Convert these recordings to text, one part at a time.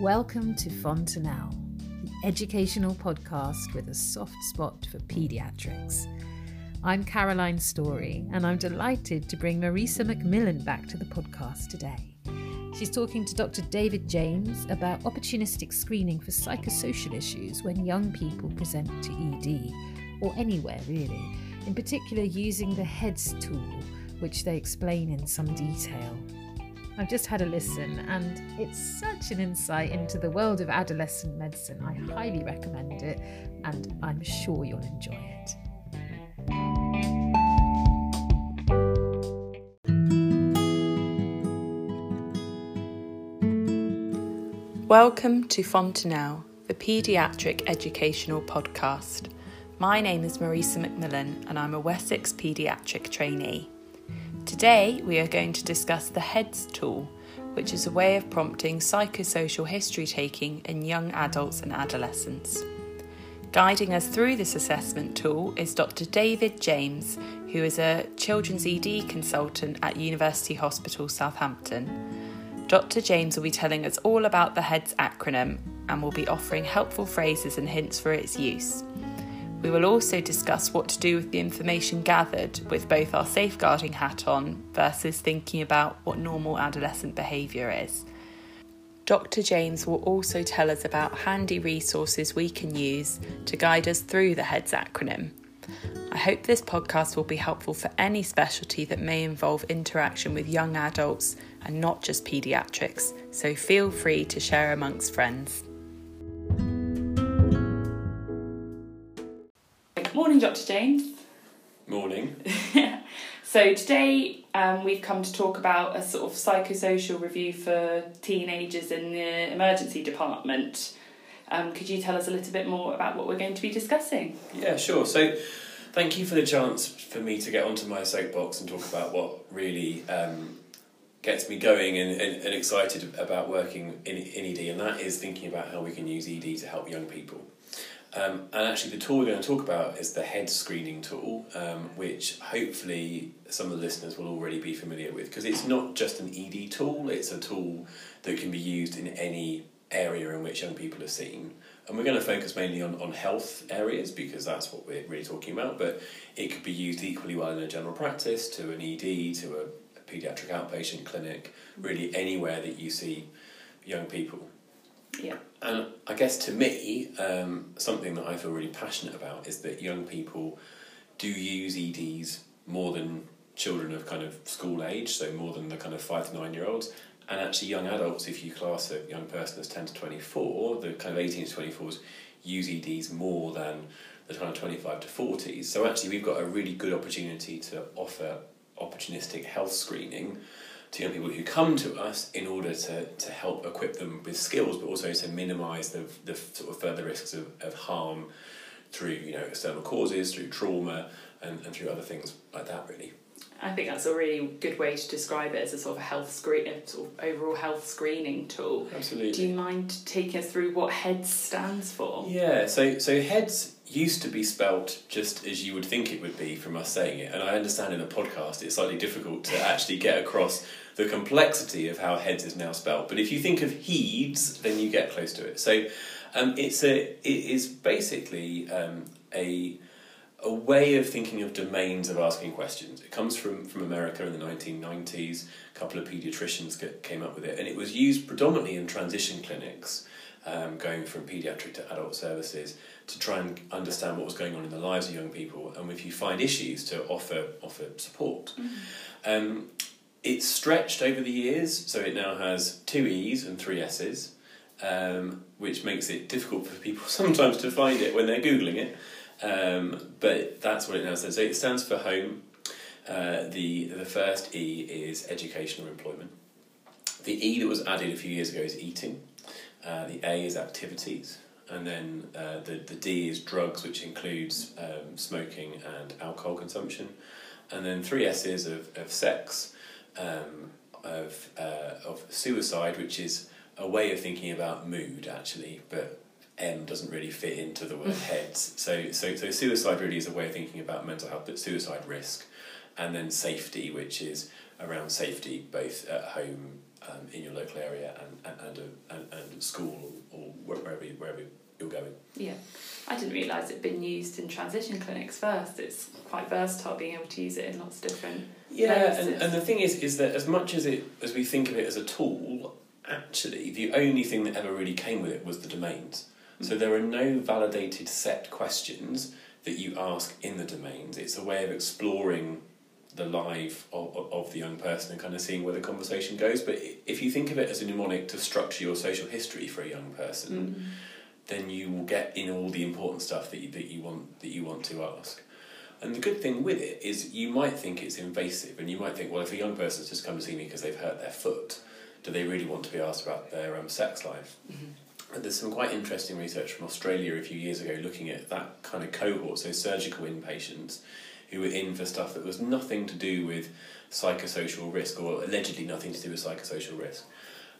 Welcome to Fontanelle, the educational podcast with a soft spot for paediatrics. I'm Caroline Story, and I'm delighted to bring Marisa McMillan back to the podcast today. She's talking to Dr. David James about opportunistic screening for psychosocial issues when young people present to ED, or anywhere really, in particular using the HEADS tool, which they explain in some detail. I've just had a listen, and it's such an insight into the world of adolescent medicine. I highly recommend it, and I'm sure you'll enjoy it. Welcome to Fontanelle, the paediatric educational podcast. My name is Marisa McMillan, and I'm a Wessex paediatric trainee. Today, we are going to discuss the HEADS tool, which is a way of prompting psychosocial history taking in young adults and adolescents. Guiding us through this assessment tool is Dr. David James, who is a children's ED consultant at University Hospital Southampton. Dr. James will be telling us all about the HEADS acronym and will be offering helpful phrases and hints for its use. We will also discuss what to do with the information gathered with both our safeguarding hat on versus thinking about what normal adolescent behaviour is. Dr. James will also tell us about handy resources we can use to guide us through the HEADS acronym. I hope this podcast will be helpful for any specialty that may involve interaction with young adults and not just paediatrics, so feel free to share amongst friends. Morning, Dr. James. Morning. so today um, we've come to talk about a sort of psychosocial review for teenagers in the emergency department. Um, could you tell us a little bit more about what we're going to be discussing? Yeah, sure. So, thank you for the chance for me to get onto my soapbox and talk about what really um, gets me going and, and, and excited about working in, in ED, and that is thinking about how we can use ED to help young people. Um, and actually, the tool we're going to talk about is the head screening tool, um, which hopefully some of the listeners will already be familiar with because it's not just an ED tool, it's a tool that can be used in any area in which young people are seen. And we're going to focus mainly on, on health areas because that's what we're really talking about, but it could be used equally well in a general practice, to an ED, to a, a paediatric outpatient clinic, really anywhere that you see young people. Yeah. And I guess to me, um, something that I feel really passionate about is that young people do use EDs more than children of kind of school age, so more than the kind of five to nine year olds. And actually, young adults, if you class a young person as 10 to 24, the kind of 18 to 24s use EDs more than the kind of 25 to 40s. So actually, we've got a really good opportunity to offer opportunistic health screening to young people who come to us in order to, to help equip them with skills, but also to minimise the, the sort of further risks of, of harm through you know external causes, through trauma, and, and through other things like that, really. I think that's a really good way to describe it as a sort of health screen, a sort of overall health screening tool. Absolutely. Do you mind taking us through what HEADS stands for? Yeah, so so HEADS used to be spelt just as you would think it would be from us saying it, and I understand in a podcast it's slightly difficult to actually get across the complexity of how heads is now spelled. But if you think of heeds, then you get close to it. So um, it's a it is basically um, a a way of thinking of domains of asking questions. It comes from, from America in the 1990s. A couple of paediatricians get, came up with it, and it was used predominantly in transition clinics, um, going from paediatric to adult services, to try and understand what was going on in the lives of young people, and if you find issues, to offer offer support. Mm-hmm. Um, it's stretched over the years, so it now has two E's and three S's, um, which makes it difficult for people sometimes to find it when they're Googling it. Um, but that's what it now says. So it stands for home. Uh, the, the first E is education or employment. The E that was added a few years ago is eating. Uh, the A is activities. And then uh, the, the D is drugs, which includes um, smoking and alcohol consumption. And then three S's of, of sex, um, of, uh, of suicide, which is a way of thinking about mood actually, but M doesn't really fit into the word heads. So, so, so suicide really is a way of thinking about mental health, but suicide risk. and then safety, which is around safety both at home, um, in your local area, and and, and, a, and, and at school or wherever you, wherever you're going. Yeah, I didn't realise it'd been used in transition clinics first. It's quite versatile being able to use it in lots of different. Yeah, places. and, and the thing is, is that as much as it as we think of it as a tool, actually the only thing that ever really came with it was the domains. So there are no validated set questions that you ask in the domains. It's a way of exploring the life of, of, the young person and kind of seeing where the conversation goes. But if you think of it as a mnemonic to structure your social history for a young person, Mm. then you will get in all the important stuff that you, that you want that you want to ask. And the good thing with it is you might think it's invasive, and you might think, well, if a young person's just come to see me because they've hurt their foot, do they really want to be asked about their um, sex life? But there's some quite interesting research from Australia a few years ago looking at that kind of cohort, so surgical inpatients who were in for stuff that was nothing to do with psychosocial risk or allegedly nothing to do with psychosocial risk.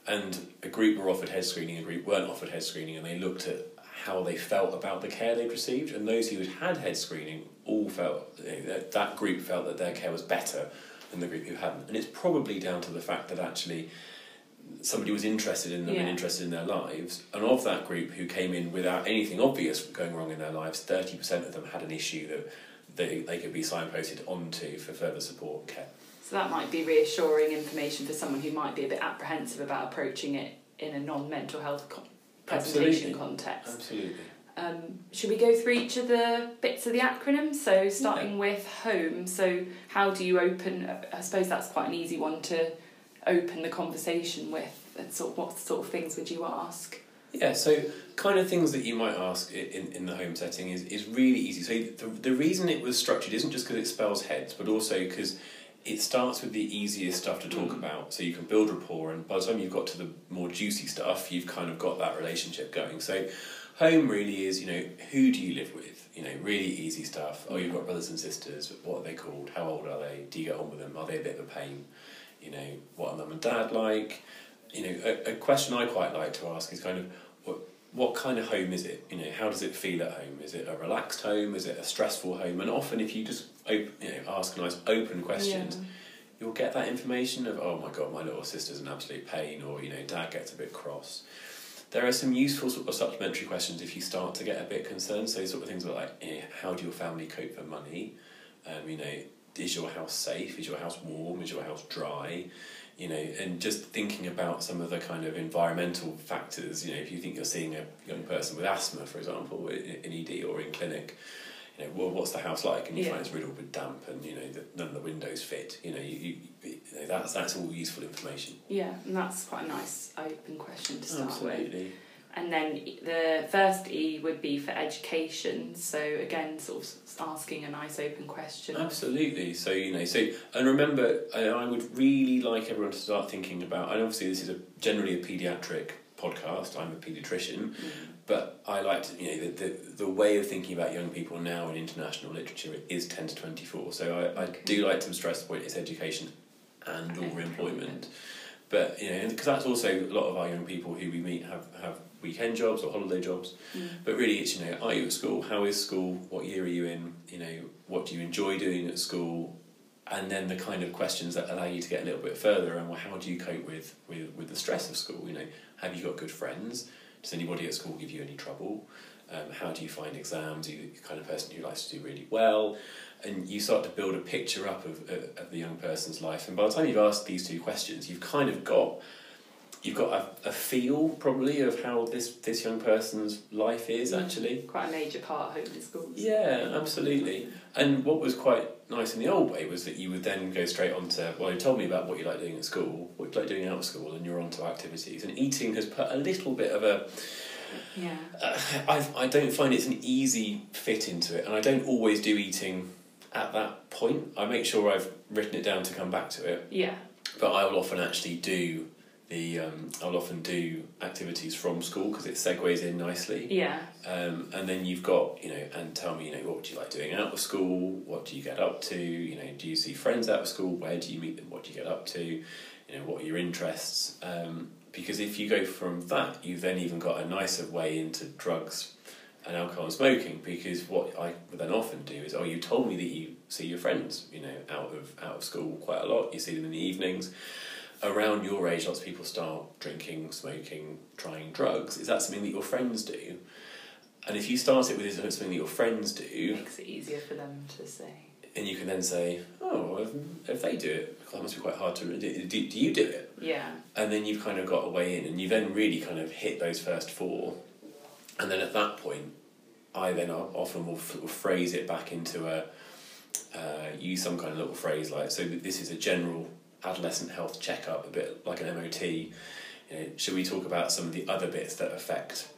And a group were offered head screening, a group weren't offered head screening, and they looked at how they felt about the care they'd received. And those who had had head screening all felt that that group felt that their care was better than the group who hadn't. And it's probably down to the fact that actually somebody was interested in them and interested in their lives. And of that group who came in without anything obvious going wrong in their lives, 30% of them had an issue that they, they could be signposted onto for further support and care. So that might be reassuring information for someone who might be a bit apprehensive about approaching it in a non-mental health co- presentation Absolutely. context. Absolutely. Um, should we go through each of the bits of the acronym? So starting with home. So how do you open? I suppose that's quite an easy one to open the conversation with. And sort of what sort of things would you ask? Yeah, so kind of things that you might ask in, in the home setting is, is really easy. So the, the reason it was structured isn't just because it spells heads, but also because it starts with the easiest stuff to talk Mm. about. So you can build rapport, and by the time you've got to the more juicy stuff, you've kind of got that relationship going. So home really is, you know, who do you live with? You know, really easy stuff. Oh, you've got brothers and sisters. What are they called? How old are they? Do you get on with them? Are they a bit of a pain? You know, what are mum and dad like? You know, a, a question I quite like to ask is kind of what what kind of home is it? You know, how does it feel at home? Is it a relaxed home? Is it a stressful home? And often, if you just open, you know, ask nice open questions, Yeah. you'll get that information of oh my god, my little sister's an absolute pain, or you know, dad gets a bit cross. There are some useful sort of supplementary questions if you start to get a bit concerned. So sort of things like, eh, how do your family cope for money? Um, you know, is your house safe? Is your house warm? Is your house dry? You know, and just thinking about some of the kind of environmental factors. You know, if you think you're seeing a young person with asthma, for example, in ED or in clinic, you know, well, what's the house like? And you Yeah. find it's riddled with damp, and you know, the, none of the windows fit. You know, you, you, you know, that's that's all useful information. Yeah, and that's quite a nice open question to start with. And then the first E would be for education. So again, sort of asking a nice open question. Absolutely. So you know, so and remember, I, I would really like everyone to start thinking about. And obviously, this is a generally a paediatric podcast. I'm a paediatrician, Mm. but I like to, you know, the, the the way of thinking about young people now in international literature is ten to twenty four. So I, I Okay. do like to stress the point: it's education and or Employment. employment. But you know, because that's also a lot of our young people who we meet have have weekend jobs or holiday jobs. Mm. But really, it's you know, are you at school? How is school? What year are you in? You know, what do you enjoy doing at school? And then the kind of questions that allow you to get a little bit further. And well, how do you cope with, with with the stress of school? You know, have you got good friends? Does anybody at school give you any trouble? Um, how do you find exams? Are you the kind of person who likes to do really well? And you start to build a picture up of, of, of the young person's life. And by the time you've asked these two questions, you've kind of got you've got a, a feel probably of how this this young person's life is Mm. actually. Quite a major part of home schools. Yeah, absolutely. And what was quite nice in the old way was that you would then go straight on to, well, you told me about what you like doing at school, what you like doing out of school, and you're on to activities. And eating has put a little bit of a, Yeah. uh, I, I don't find it's an easy fit into it, and I don't always do eating at that point. I make sure I've written it down to come back to it, Yeah. but I will often actually do the, um, I'll often do activities from school because it segues in nicely. Yeah. Um, and then you've got, you know, and tell me, you know, what do you like doing out of school? What do you get up to? You know, do you see friends out of school? Where do you meet them? What do you get up to? You know, what are your interests? Um, because if you go from that, you've then even got a nicer way into drugs and alcohol and smoking because what I then often do is, oh, you told me that you see your friends, you know, out of out of school quite a lot. You see them in the evenings. Around your age, lots of people start drinking, smoking, trying drugs. Is that something that your friends do? And if you start it with something that your friends do, it makes it easier for them to say. And you can then say, oh, if, if they do it, that must be quite hard to. Do, do, do you do it? Yeah. And then you've kind of got a way in, and you then really kind of hit those first four. And then at that point, I then often will, will phrase it back into a, uh, use some kind of little phrase like, so this is a general adolescent health checkup, a bit like an MOT. You know, should we talk about some of the other bits that affect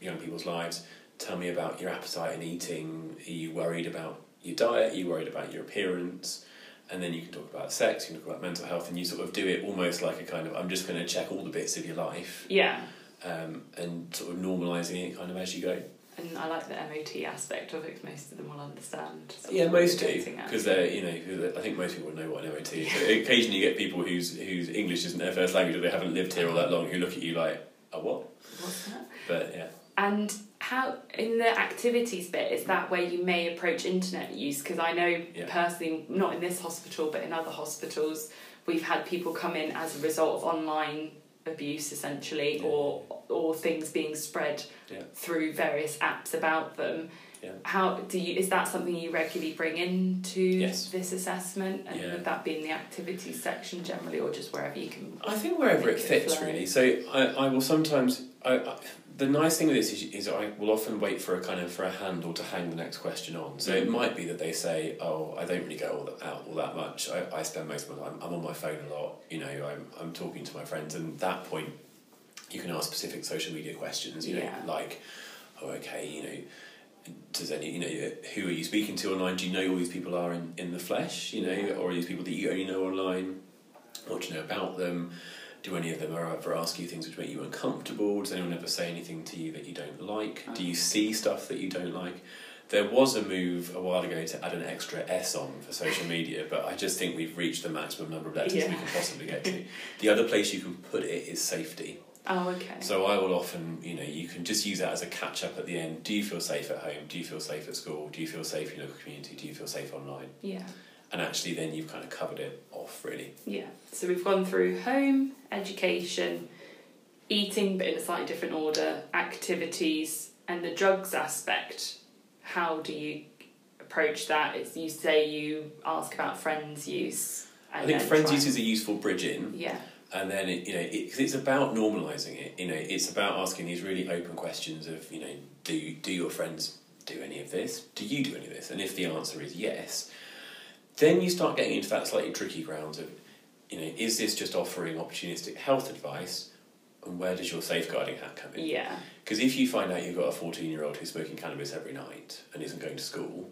young people's lives? Tell me about your appetite and eating. Are you worried about your diet? Are you worried about your appearance? And then you can talk about sex, you can talk about mental health, and you sort of do it almost like a kind of I'm just going to check all the bits of your life. Yeah. Um, and sort of normalising it kind of as you go. And I like the MOT aspect of it. Most of them will understand. Yeah, most do because they're you know I think most people know what an MOT is. So occasionally you get people whose whose English isn't their first language or they haven't lived here all that long who look at you like, a what? What's that? But yeah. And how in the activities bit is that where you may approach internet use? Because I know yeah. personally, not in this hospital, but in other hospitals, we've had people come in as a result of online abuse essentially yeah. or or things being spread yeah. through various apps about them yeah. how do you is that something you regularly bring into yes. this assessment and would that be in the activities section generally or just wherever you can I think wherever it fits really so I, I will sometimes I, I the nice thing with this is, is I will often wait for a kind of for a handle to hang the next question on. So mm. it might be that they say, "Oh, I don't really go all that, out all that much. I, I spend most of my time. I'm on my phone a lot. You know, I'm I'm talking to my friends." And that point, you can ask specific social media questions. You know, yeah. like, "Oh, okay, you know." Does any you know who are you speaking to online? Do you know all these people are in, in the flesh? You know, or are these people that you only know online? What do you know about them? Do any of them ever ask you things which make you uncomfortable? Does anyone ever say anything to you that you don't like? Do you see stuff that you don't like? There was a move a while ago to add an extra S on for social media, but I just think we've reached the maximum number of letters yeah. we can possibly get to. the other place you can put it is safety. Oh, okay. So I will often, you know, you can just use that as a catch up at the end. Do you feel safe at home? Do you feel safe at school? Do you feel safe in your local community? Do you feel safe online? Yeah and actually then you've kind of covered it off really. Yeah. So we've gone through home, education, eating but in a slightly different order, activities, and the drugs aspect. How do you approach that? It's you say you ask about friends' use. I think friends' use is a useful bridge in. Yeah. And then it, you know, it, it's about normalising it. You know, it's about asking these really open questions of, you know, do do your friends do any of this? Do you do any of this? And if the answer is yes, then you start getting into that slightly tricky ground of, you know, is this just offering opportunistic health advice? And where does your safeguarding hat come in? Yeah. Because if you find out you've got a 14 year old who's smoking cannabis every night and isn't going to school,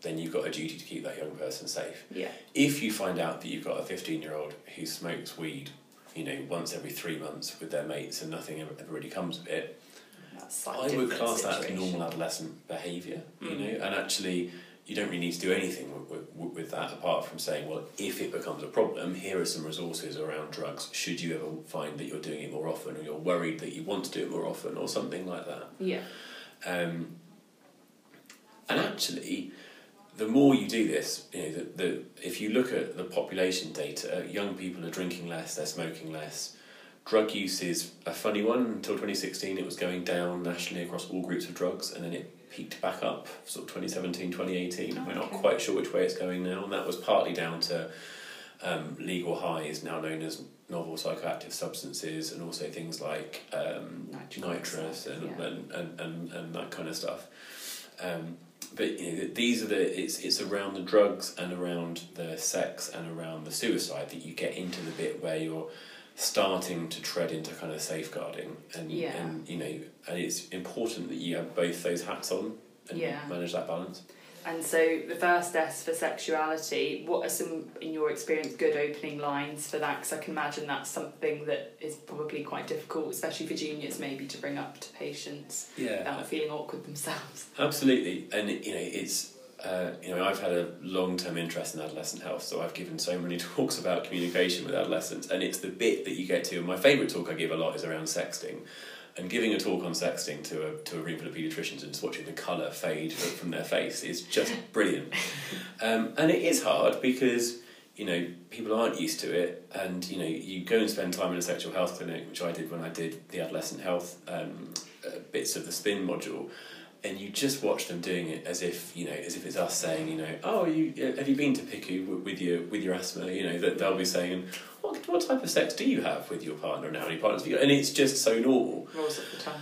then you've got a duty to keep that young person safe. Yeah. If you find out that you've got a 15 year old who smokes weed, you know, once every three months with their mates and nothing ever, ever really comes of it, I would class situation. that as normal adolescent behaviour, mm. you know, and actually you don't really need to do anything with, with, with, that apart from saying, well, if it becomes a problem, here are some resources around drugs. Should you ever find that you're doing it more often, or you're worried that you want to do it more often, or something like that. Yeah. Um, and actually, the more you do this, you know, the, the if you look at the population data, young people are drinking less, they're smoking less. Drug use is a funny one. Until 2016, it was going down nationally across all groups of drugs, and then it peaked back up sort of 2017 2018 oh, we're not quite sure which way it's going now and that was partly down to um, legal highs now known as novel psychoactive substances and also things like um, nitrous and, yeah. and, and, and, and, that kind of stuff. Um, but you know, these are the it's it's around the drugs and around the sex and around the suicide that you get into the bit where you're starting to tread into kind of safeguarding and yeah. and you know and it's important that you have both those hats on and yeah. manage that balance. And so the first S for sexuality, what are some, in your experience, good opening lines for that? Because I can imagine that's something that is probably quite difficult, especially for juniors, maybe to bring up to patients yeah. without feeling awkward themselves. Absolutely, and you know it's uh, you know, I've had a long term interest in adolescent health, so I've given so many talks about communication with adolescents, and it's the bit that you get to. And my favourite talk I give a lot is around sexting. And giving a talk on sexting to a, to a room full of paediatricians and just watching the colour fade from their face is just brilliant. Um, and it is hard because, you know, people aren't used to it. And, you know, you go and spend time in a sexual health clinic, which I did when I did the adolescent health um, uh, bits of the SPIN module and you just watch them doing it as if you know as if it's us saying you know oh you uh, have you been to PICU with your with your asthma? You know that they'll be saying what, what type of sex do you have with your partner and how many partners have you got and it's just so normal. Most of the time.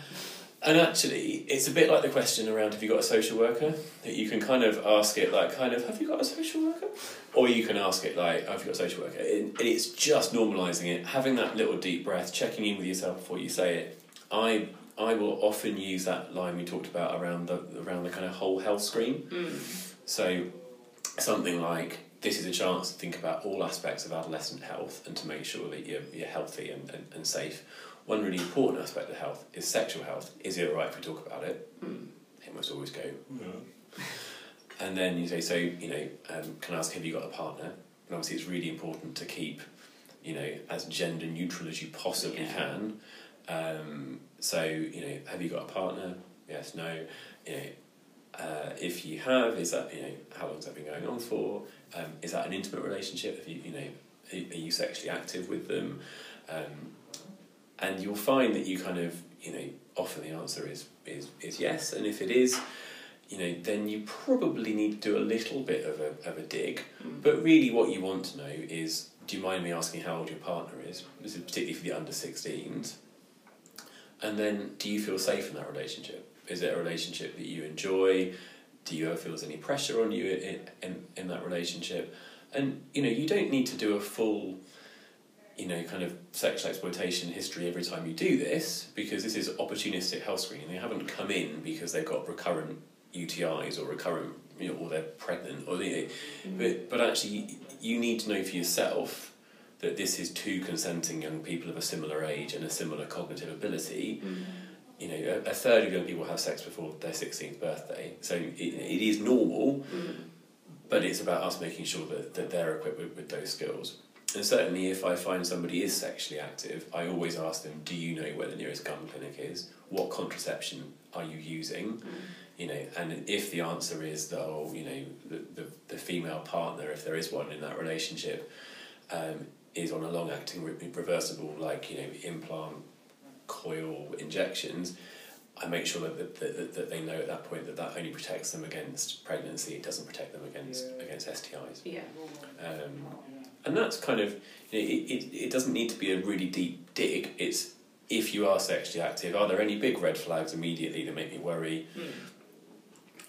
And actually it's a bit like the question around have you got a social worker? That you can kind of ask it like kind of have you got a social worker? Or you can ask it like have you got a social worker? And it's just normalizing it having that little deep breath checking in with yourself before you say it. I I will often use that line we talked about around the around the kind of whole health screen. Mm. So something like this is a chance to think about all aspects of adolescent health and to make sure that you're, you're healthy and, and, and safe. One really important aspect of health is sexual health. Is it alright if we talk about it? Mm. It must always go, And then you say, so, you know, um, can I ask, have you got a partner? And obviously it's really important to keep, you know, as gender neutral as you possibly Yeah. can. Um, so, you know, have you got a partner? Yes, no. You know, uh, if you have, is that, you know, how long's that been going on for? Um, is that an intimate relationship? Have you, you know, are, are you sexually active with them? Um, and you'll find that you kind of, you know, often the answer is, is, is yes. And if it is, you know, then you probably need to do a little bit of a, of a dig. Mm. But really, what you want to know is do you mind me asking how old your partner is? This is particularly for the under 16s. And then, do you feel safe in that relationship? Is it a relationship that you enjoy? Do you ever feel there's any pressure on you in, in, in that relationship? And, you know, you don't need to do a full, you know, kind of sexual exploitation history every time you do this, because this is opportunistic health screening. They haven't come in because they've got recurrent UTIs or recurrent, you know, or they're pregnant, or they, but, but actually, you need to know for yourself that this is two consenting young people of a similar age and a similar cognitive ability. Mm. You know, a, a third of young people have sex before their 16th birthday, so it, it is normal, Mm. but it's about us making sure that, that they're equipped with, with those skills. And certainly, if I find somebody is sexually active, I always ask them, Do you know where the nearest GUM clinic is? What contraception are you using? Mm. you know, and if the answer is that, oh, you know, the, the, the female partner, if there is one in that relationship, um, is on a long acting re- reversible, like, you know, implant coil injections, I make sure that, that, that, that they know at that point that that only protects them against pregnancy, it doesn't protect them against, against STIs. Yeah. Um, and that's kind of, you know, it, it, it doesn't need to be a really deep dig, it's if you are sexually active, are there any big red flags immediately that make me worry? Mm.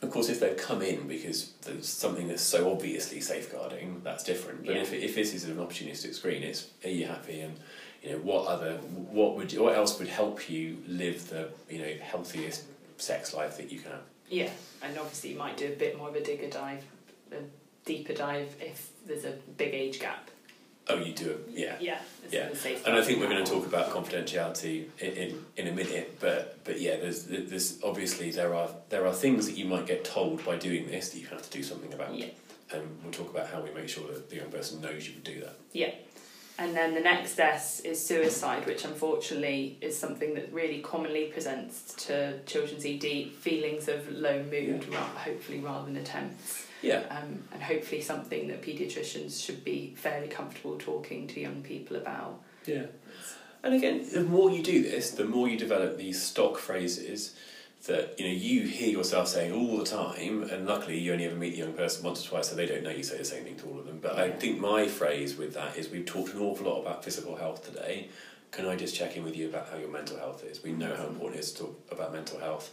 Of course, if they've come in because there's something that's so obviously safeguarding, that's different. But Yeah. if, if this is an opportunistic screen, it's are you happy and you know what other what would what else would help you live the you know healthiest sex life that you can have. Yeah, and obviously you might do a bit more of a digger dive, a deeper dive if there's a big age gap. Oh, you do it, yeah. Yeah. Yeah. And I think we're going to talk about confidentiality in, in, in a minute, but but yeah, there's there's obviously there are there are things that you might get told by doing this that you have to do something about. Yeah. And we'll talk about how we make sure that the young person knows you would do that. Yeah. And then the next S is suicide, which unfortunately is something that really commonly presents to children's ED feelings of low mood, ra- hopefully rather than attempts. Yeah. Um, and hopefully something that paediatricians should be fairly comfortable talking to young people about. Yeah. And again, the more you do this, the more you develop these stock phrases that you know you hear yourself saying all the time, and luckily you only ever meet the young person once or twice, so they don't know you say the same thing to all of them. But I think my phrase with that is we've talked an awful lot about physical health today. Can I just check in with you about how your mental health is? We know how important it is to talk about mental health.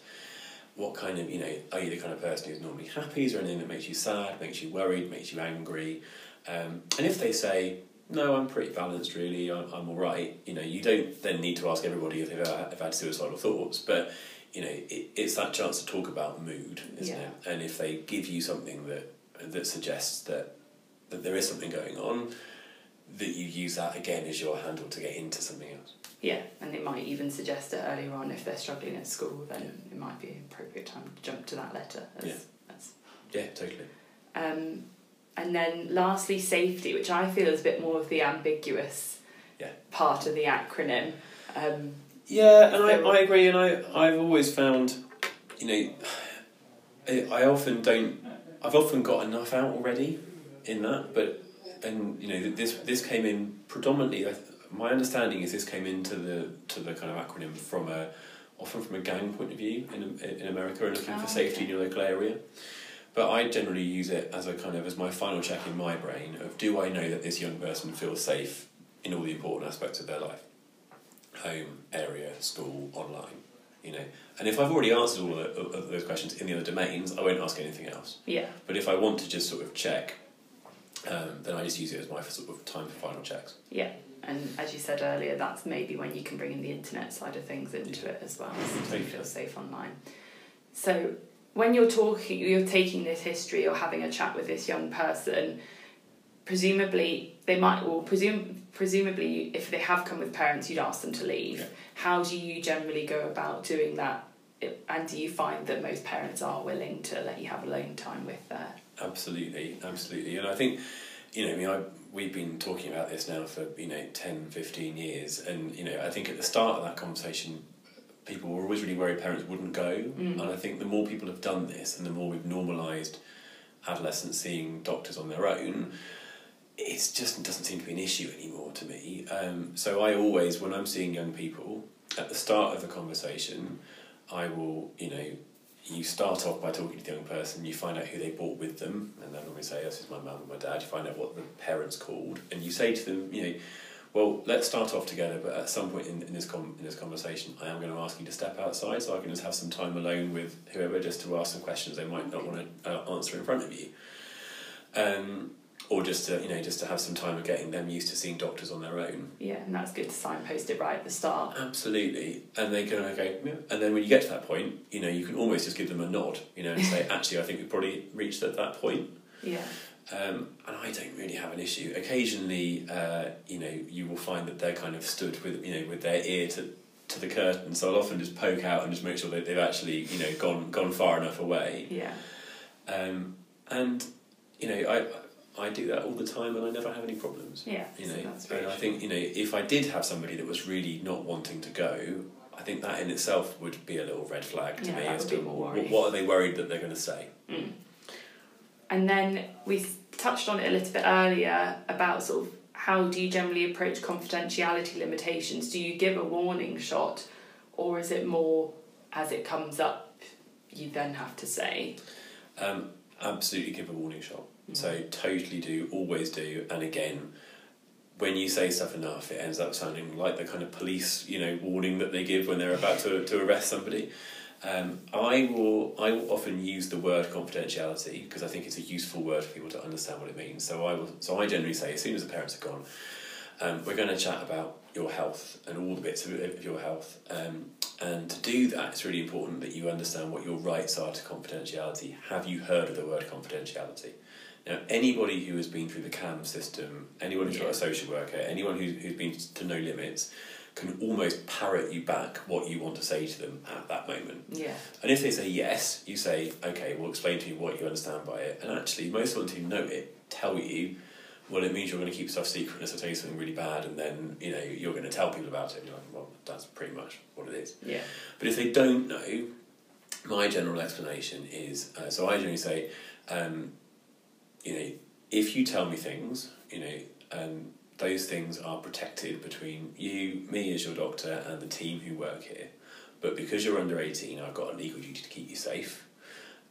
What kind of, you know, are you the kind of person who's normally happy? Is there anything that makes you sad, makes you worried, makes you angry? Um, and if they say, no, I'm pretty balanced, really. I'm, I'm all right. You know, you don't then need to ask everybody if they've ever have had suicidal thoughts, but you know, it, it's that chance to talk about mood, isn't Yeah. it? And if they give you something that that suggests that that there is something going on, that you use that again as your handle to get into something else. Yeah, and it might even suggest it earlier on if they're struggling at school, then it might be an appropriate time to jump to that letter. As, Yeah. as Yeah, totally. Um, and then lastly, safety, which I feel is a bit more of the ambiguous Yeah. part of the acronym. Um, Yeah, and I, I agree, and I, I've always found, you know, I, I often don't, I've often got enough out already in that, but, and, you know, this this came in predominantly, I my understanding is this came into the, to the kind of acronym from a, often from a gang point of view in, in America and looking Oh, for safety okay. in your local area. But I generally use it as a kind of, as my final check in my brain of do I know that this young person feels safe in all the important aspects of their life? home, area, school, online, you know. And if I've already answered all of, those questions in the other domains, I won't ask anything else. Yeah. But if I want to just sort of check, um, then I just use it as my sort of time for final checks. Yeah. And as you said earlier, that's maybe when you can bring in the internet side of things into it as well, so you feel safe online. So when you're talking, you're taking this history or having a chat with this young person, presumably they might, or presume, presumably if they have come with parents, you'd ask them to leave. Yeah. How do you generally go about doing that? And do you find that most parents are willing to let you have alone time with their Absolutely, absolutely. And I think, you know, I mean, I, we've been talking about this now for, you know, 10, 15 years. And, you know, I think at the start of that conversation, people were always really worried parents wouldn't go. Mm. And I think the more people have done this and the more we've normalised adolescents seeing doctors on their own, it just doesn't seem to be an issue anymore to me. Um, so I always, when I'm seeing young people, at the start of the conversation, I will, you know, you start off by talking to the young person, you find out who they brought with them, and we say, This is my mum and my dad, you find out what the parents called, and you say to them, you know, well, let's start off together, but at some point in, in this com- in this conversation, I am going to ask you to step outside so I can just have some time alone with whoever just to ask some questions they might not want to uh, answer in front of you. Um, or just to, you know, just to have some time of getting them used to seeing doctors on their own. yeah, and that's good to signpost it right at the start. Absolutely. And they go, okay, yeah. And then when you get to that point, you know, you can almost just give them a nod, you know, and say, actually, I think we've probably reached at that point. Yeah. Um, and I don't really have an issue. Occasionally, uh, you know, you will find that they're kind of stood with, you know, with their ear to, to the curtain. So I'll often just poke out and just make sure that they've actually, you know, gone gone far enough away. Yeah. Um, and you know, I I do that all the time, and I never have any problems. Yeah. You know, and I think you know if I did have somebody that was really not wanting to go, I think that in itself would be a little red flag to Yeah, me as to what, what are they worried that they're going to say. Mm. And then we touched on it a little bit earlier about sort of how do you generally approach confidentiality limitations? Do you give a warning shot, or is it more as it comes up, you then have to say? Um, absolutely give a warning shot. Mm. So totally do, always do, and again. When you say stuff enough, it ends up sounding like the kind of police, you know, warning that they give when they're about to, to arrest somebody. Um, I will I will often use the word confidentiality because I think it's a useful word for people to understand what it means. So I will so I generally say as soon as the parents are gone, um, we're going to chat about your health and all the bits of, of your health. Um, and to do that, it's really important that you understand what your rights are to confidentiality. Have you heard of the word confidentiality? Now, anybody who has been through the CAMHS system, anyone who's got a social worker, anyone who's, who's been to No Limits, can almost parrot you back what you want to say to them at that moment. Yeah. And if they say yes, you say, okay, well, explain to me what you understand by it. And actually, most of ones who know it tell you, well, it means you're going to keep stuff secret unless I tell you something really bad, and then, you know, you're going to tell people about it. And you're like, well, that's pretty much what it is. Yeah. But if they don't know, my general explanation is uh, so I generally say, um, you know, if you tell me things, you know, um, those things are protected between you, me as your doctor, and the team who work here. But because you're under 18, I've got a legal duty to keep you safe.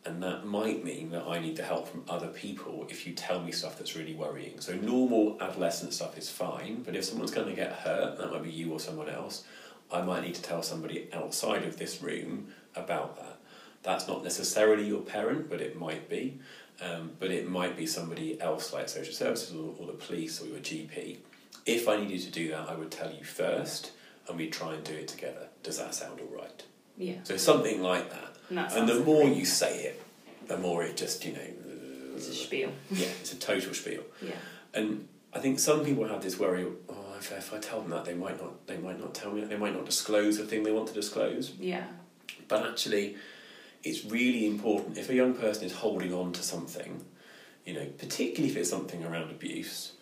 And that might mean that I need the help from other people if you tell me stuff that's really worrying. So, normal adolescent stuff is fine, but if someone's going to get hurt, that might be you or someone else, I might need to tell somebody outside of this room about that. That's not necessarily your parent, but it might be. Um, but it might be somebody else like social services or, or the police or your GP. If I needed to do that, I would tell you first and we'd try and do it together. Does that sound all right? Yeah. So something like that. And, that And the more you say it, the more it just, you know. It's a spiel. Yeah, it's a total spiel. Yeah. And I think some people have this worry. Oh, if, if I tell them that, they might not. They might not tell me. They might not disclose the thing they want to disclose. Yeah. But actually, it's really important if a young person is holding on to something, you know, particularly if it's something around abuse,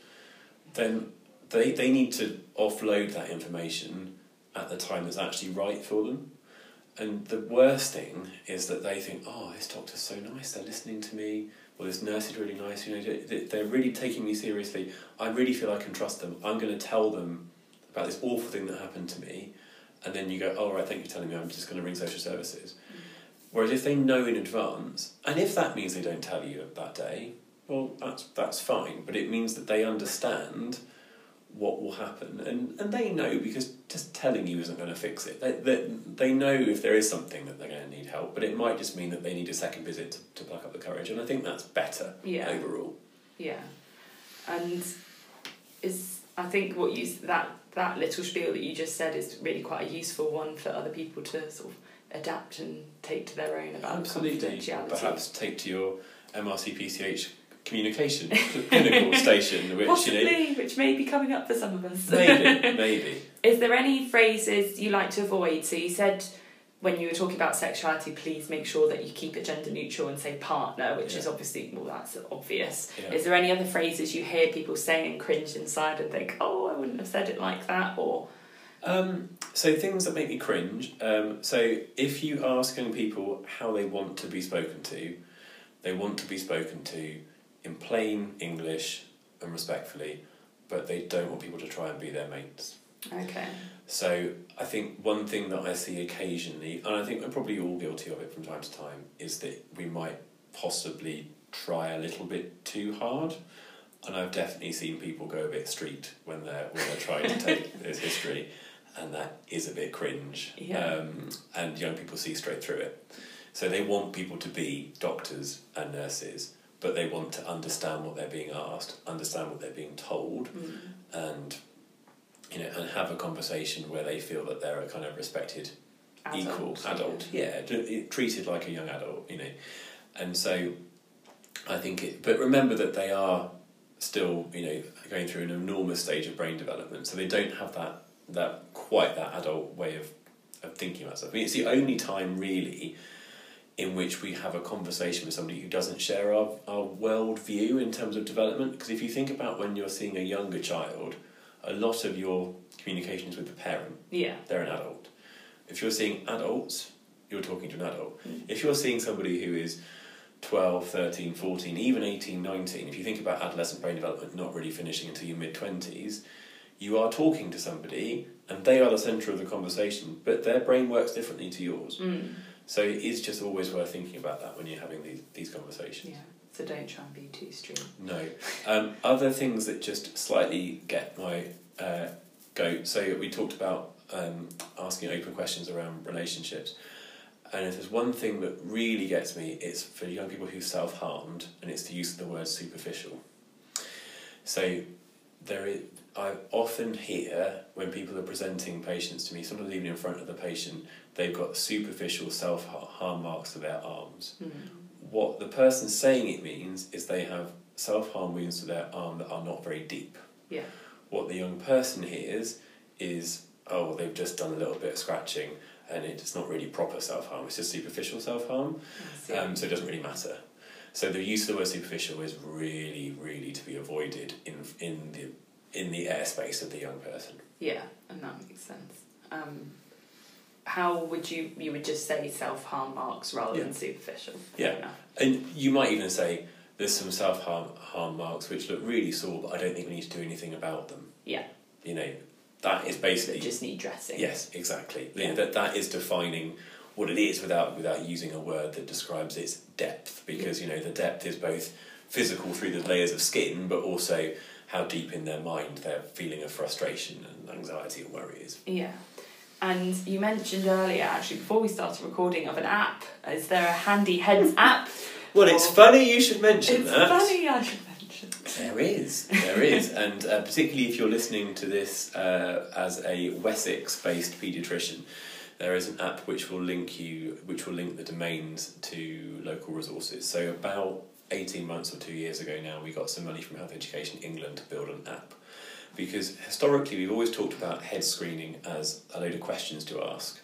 then they they need to offload that information at the time that's actually right for them. And the worst thing is that they think, oh, this doctor's so nice, they're listening to me, or this nurse is really nice, you know, they- they're really taking me seriously. I really feel I can trust them. I'm going to tell them about this awful thing that happened to me. And then you go, oh, right, thank you for telling me, I'm just going to ring social services. Whereas if they know in advance, and if that means they don't tell you that day, well, that's, that's fine. But it means that they understand what will happen. And, and they know because just telling you isn't going to fix it. They, they, they know if there is something that they're going to need help, but it might just mean that they need a second visit to, to pluck up the courage. And I think that's better Yeah. overall. Yeah, and is I think what you that that little spiel that you just said is really quite a useful one for other people to sort of adapt and take to their own about Absolutely. Perhaps take to your MRCPCH communication clinical station, which, Possibly, you know, which may be coming up for some of us. maybe, maybe. Is there any phrases you like to avoid? So you said when you were talking about sexuality, please make sure that you keep it gender neutral and say partner, which is obviously well that's obvious. Yeah. Is there any other phrases you hear people say and cringe inside and think, oh, I wouldn't have said it like that, or Um, so things that make me cringe. Um, so if you ask young people how they want to be spoken to, they want to be spoken to in plain English and respectfully, but they don't want people to try and be their mates. okay, So I think one thing that I see occasionally, and I think we're probably all guilty of it from time to time, is that we might possibly try a little bit too hard. And I've definitely seen people go a bit street when they're when they're trying to take this history, and that is a bit cringe. Yeah. Um, and young people see straight through it. So they want people to be doctors and nurses, but they want to understand what they're being asked, understand what they're being told, Mm. and you know, and have a conversation where they feel that they're a kind of respected, equal adult. Yeah, d- treated like a young adult. You know, and so I think it. But remember that they are still, you know, going through an enormous stage of brain development, so they don't have that that quite that adult way of of thinking about stuff. I mean, it's the only time really in which we have a conversation with somebody who doesn't share our, our world view in terms of development. Because if you think about when you're seeing a younger child, a lot of your communication is with the parent, Yeah. they're an adult. If you're seeing adults, you're talking to an adult. Mm. If you're seeing somebody who is 12, 13, 14, even 18, 19, if you think about adolescent brain development not really finishing until your mid 20s, you are talking to somebody and they are the centre of the conversation, but their brain works differently to yours. Mm. So it is just always worth thinking about that when you're having these, these conversations. Yeah. So don't try and be too street. No. Um, other things that just slightly get my uh, goat. So we talked about um, asking open questions around relationships. And if there's one thing that really gets me, it's for young people who self harmed, and it's the use of the word superficial. So there is, I often hear when people are presenting patients to me, sometimes even in front of the patient, they've got superficial self harm marks to their arms Mm. what the person saying it means is they have self harm wounds to their arm that are not very deep. Yeah. What the young person hears is, oh, they've just done a little bit of scratching and it's not really proper self harm, it's just superficial self harm, um, so it doesn't really matter. So the use of the word superficial is really, really to be avoided in, in, the, in the airspace of the young person. Yeah, and that makes sense. Um, how would you you would just say self harm marks rather Yeah. than superficial? Yeah. Enough. And you might even say, there's some self harm harm marks which look really sore, but I don't think we need to do anything about them. Yeah. You know, that is They basically just need dressing. Yes, exactly. Yeah. That that is defining what it is without without using a word that describes its depth because you know the depth is both physical through the layers of skin but also how deep in their mind their feeling of frustration and anxiety and worry is. Yeah. And you mentioned earlier, actually, before we started recording, of an app. Is there a handy heads app? Well, it's funny you should mention It's that. funny I should mention. There is, there is, and uh, particularly if you're listening to this uh, as a Wessex-based paediatrician, there is an app which will link you, which will link the domains to local resources. So about eighteen months or two years ago now, we got some money from Health Education England to build an app, because historically we've always talked about head screening as a load of questions to ask,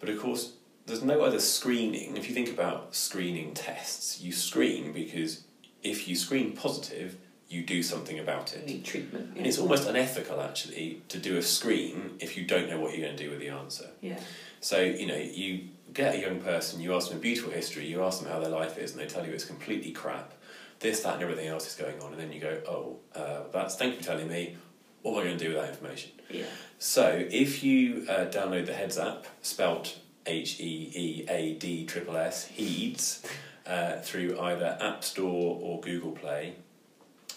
but of course there's no other screening. If you think about screening tests, you screen because if you screen positive, you do something about it. Need treatment. And it's almost unethical actually to do a screen if you don't know what you're going to do with the answer. Yeah. So, you know, you get a young person, you ask them a beautiful history, you ask them how their life is, and they tell you it's completely crap. This, that, and everything else is going on, and then you go, oh, uh, that's thank you for telling me. What am I going to do with that information? Yeah. So, if you uh, download the Heads app, spelt H E E A D triple S, Heeds, uh, through either App Store or Google Play,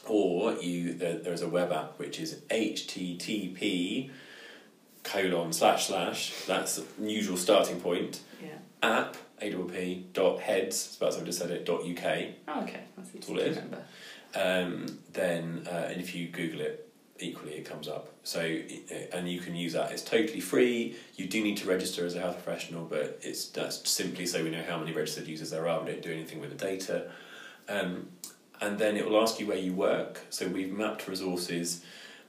or you there, there's a web app which is HTTP colon slash slash. That's the usual starting point. App AWP dot heads. It's about as I just said it. Dot UK. Oh, okay. That's easy all it to remember. Um, then uh, and if you Google it, equally it comes up. So and you can use that. It's totally free. You do need to register as a health professional, but it's that's simply so we know how many registered users there are. We don't do anything with the data. Um, and then it will ask you where you work. So we've mapped resources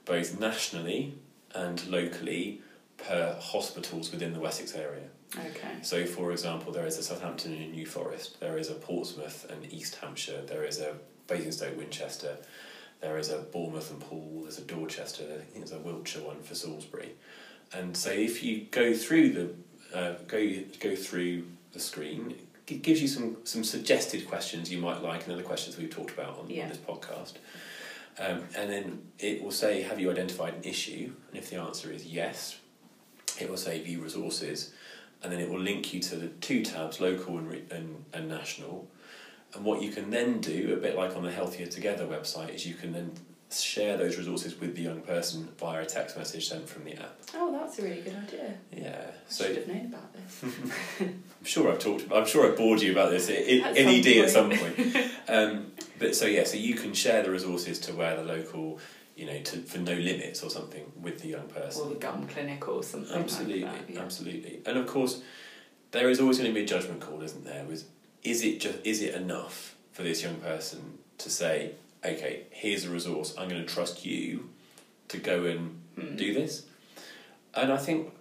both nationally and locally per hospitals within the Wessex area. Okay. So, for example, there is a Southampton and a New Forest, there is a Portsmouth and East Hampshire, there is a Basingstoke, Winchester, there is a Bournemouth and Poole, there's a Dorchester, I think there's a Wiltshire one for Salisbury. And so, if you go through the uh, go go through the screen, it gives you some some suggested questions you might like, and other questions we've talked about on, Yeah. on this podcast. Um, and then it will say, "Have you identified an issue?" And if the answer is yes, it will say "View resources." And then it will link you to the two tabs, local and, re- and, and national. And what you can then do, a bit like on the Healthier Together website, is you can then share those resources with the young person via a text message sent from the app. Oh, that's a really good idea. Yeah, I so should have known about this. I'm sure I've talked. I'm sure I bored you about this i- i- At in ED at some point. point. um, but so yeah, so you can share the resources to where the local, you know, to for No Limits or something with the young person. or the GUM clinic or something Absolutely, like that. Yeah. absolutely. And of course, there is always going to be a judgment call, isn't there? With is it just is it enough for this young person to say, okay, here's a resource, I'm going to trust you to go and Hmm. do this? And I think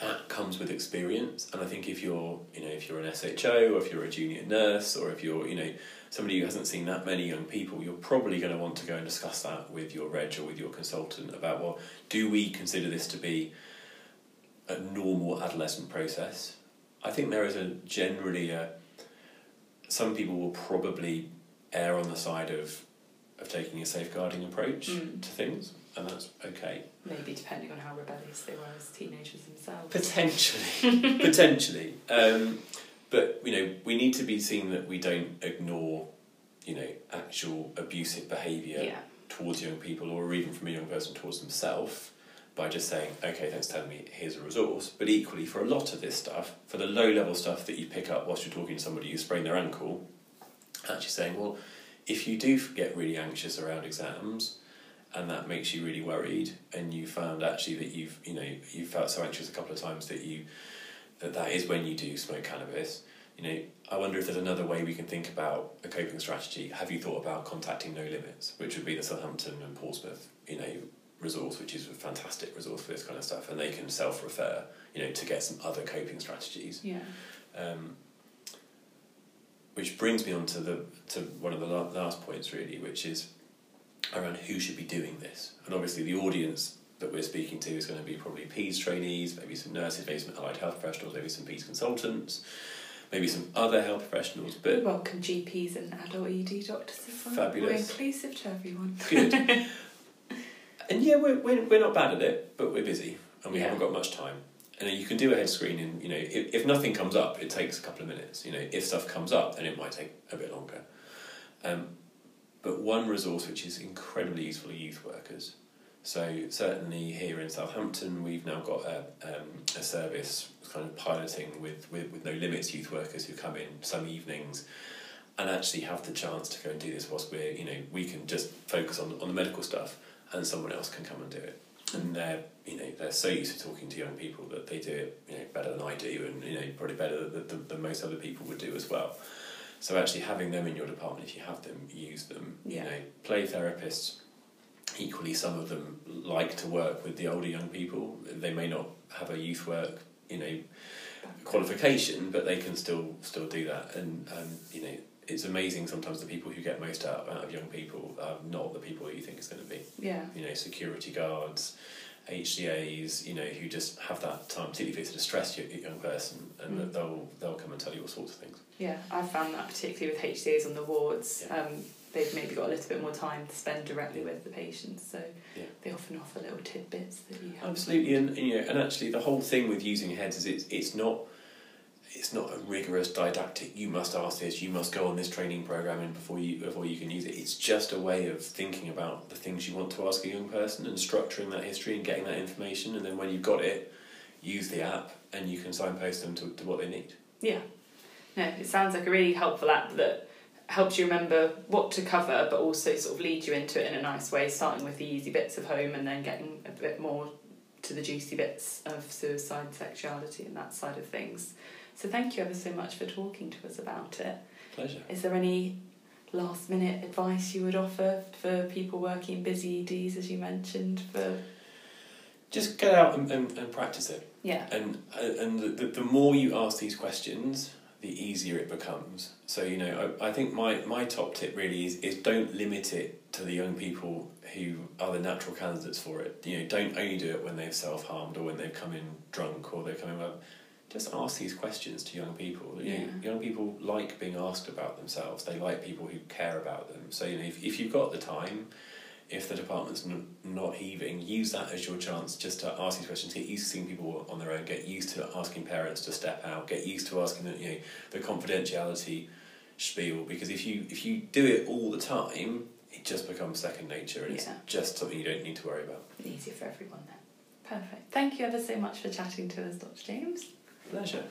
that comes with experience. And I think if you're, you know, if you're an SHO or if you're a junior nurse or if you're, you know, somebody who hasn't seen that many young people, you're probably going to want to go and discuss that with your reg or with your consultant about, well, do we consider this to be a normal adolescent process? I think there is a generally a, some people will probably err on the side of of taking a safeguarding approach Mm. to things, and that's okay. Maybe depending on how rebellious they were as teenagers themselves. Potentially, potentially. Um, but you know, we need to be seen that we don't ignore, you know, actual abusive behaviour yeah. towards young people, or even from a young person towards themselves, by just saying, "Okay, thanks for telling me. Here's a resource." But equally, for a lot of this stuff, for the low level stuff that you pick up whilst you're talking to somebody who sprained their ankle, actually saying, "Well, if you do get really anxious around exams." And that makes you really worried, and you found actually that you've you know you felt so anxious a couple of times that you that that is when you do smoke cannabis. You know, I wonder if there's another way we can think about a coping strategy. Have you thought about contacting No Limits, which would be the Southampton and Portsmouth, you know, resource, which is a fantastic resource for this kind of stuff, and they can self-refer, you know, to get some other coping strategies. Yeah. Um, which brings me on to the to one of the last points really, which is around who should be doing this. And obviously, the audience that we're speaking to is going to be probably PEDS trainees, maybe some nurses, maybe some allied health professionals, maybe some PEDS consultants, maybe some other health professionals. We But welcome GPs and adult ED doctors as well. Fabulous. We're inclusive to everyone. good. and yeah, we're, we're we're not bad at it, but we're busy and we Yeah. haven't got much time. And you can do a head screen in, you know, if, if nothing comes up, it takes a couple of minutes. You know, if stuff comes up, then it might take a bit longer. Um, but one resource which is incredibly useful are youth workers. So certainly here in Southampton, we've now got a, um, a service kind of piloting with, with, with No Limits youth workers who come in some evenings and actually have the chance to go and do this whilst we're, you know, we can just focus on, on the medical stuff and someone else can come and do it. And they're, you know, they're so used to talking to young people that they do it, you know, better than I do and, you know, probably better than, than, than most other people would do as well. So actually having them in your department, if you have them, use them. Yeah. You know, play therapists. Equally, some of them like to work with the older young people. They may not have a youth work, you know, qualification, but they can still still do that. And um, you know, it's amazing sometimes the people who get most out, out of young people are not the people you think it's going to be. Yeah. You know, security guards, HCAs, you know, who just have that time, particularly if it's a distressed young person, and Mm. they'll they'll come and tell you all sorts of things. Yeah, I've found that particularly with HCAs on the wards, Yeah. um, they've maybe got a little bit more time to spend directly with the patients, so Yeah. they often offer little tidbits that you. Absolutely, and, and, you know, and actually, the whole thing with using your heads is it's it's not it's not a rigorous didactic. You must ask this. You must go on this training program, and before you before you can use it, it's just a way of thinking about the things you want to ask a young person and structuring that history and getting that information. And then when you've got it, use the app, and you can signpost them to, to what they need. Yeah. No, it sounds like a really helpful app that helps you remember what to cover, but also sort of lead you into it in a nice way, starting with the easy bits of home and then getting a bit more to the juicy bits of suicide, sexuality, and that side of things. So thank you ever so much for talking to us about it. Pleasure. Is there any last minute advice you would offer for people working in busy EDs, as you mentioned? For Just get out and, and, and practice it. yeah, and uh, and the, the, the more you ask these questions the easier it becomes so you know I, I think my, my top tip really is, is don't limit it to the young people who are the natural candidates for it you know don't only do it when they've self-harmed or when they've come in drunk or they've come in well just ask these questions to young people you know, young people like being asked about themselves they like people who care about them so you know if, if you've got the time if the department's n- not heaving, use that as your chance just to ask these questions. Get used to seeing people on their own. Get used to asking parents to step out. Get used to asking the you know the confidentiality spiel because if you if you do it all the time, it just becomes second nature and it's just something you don't need to worry about. easier for everyone then. Perfect. Thank you ever so much for chatting to us, Dr. James. Pleasure.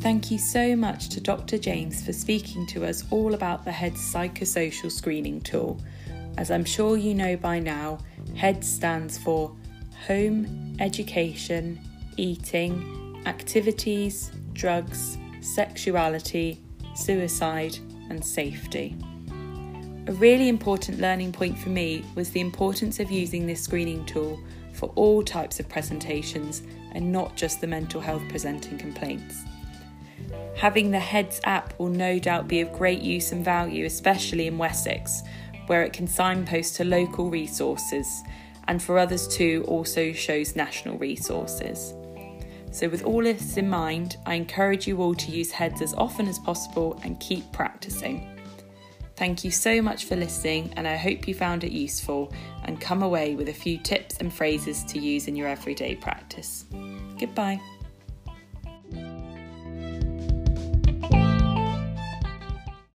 Thank you so much to Dr. James for speaking to us all about the HEADS psychosocial screening tool. As I'm sure you know by now, HEADS stands for Home, Education, Eating, Activities, Drugs, Sexuality, Suicide, and Safety. A really important learning point for me was the importance of using this screening tool for all types of presentations and not just the mental health presenting complaints. Having the Heads app will no doubt be of great use and value, especially in Wessex, where it can signpost to local resources and for others too also shows national resources. So, with all this in mind, I encourage you all to use Heads as often as possible and keep practicing. Thank you so much for listening, and I hope you found it useful and come away with a few tips and phrases to use in your everyday practice. Goodbye.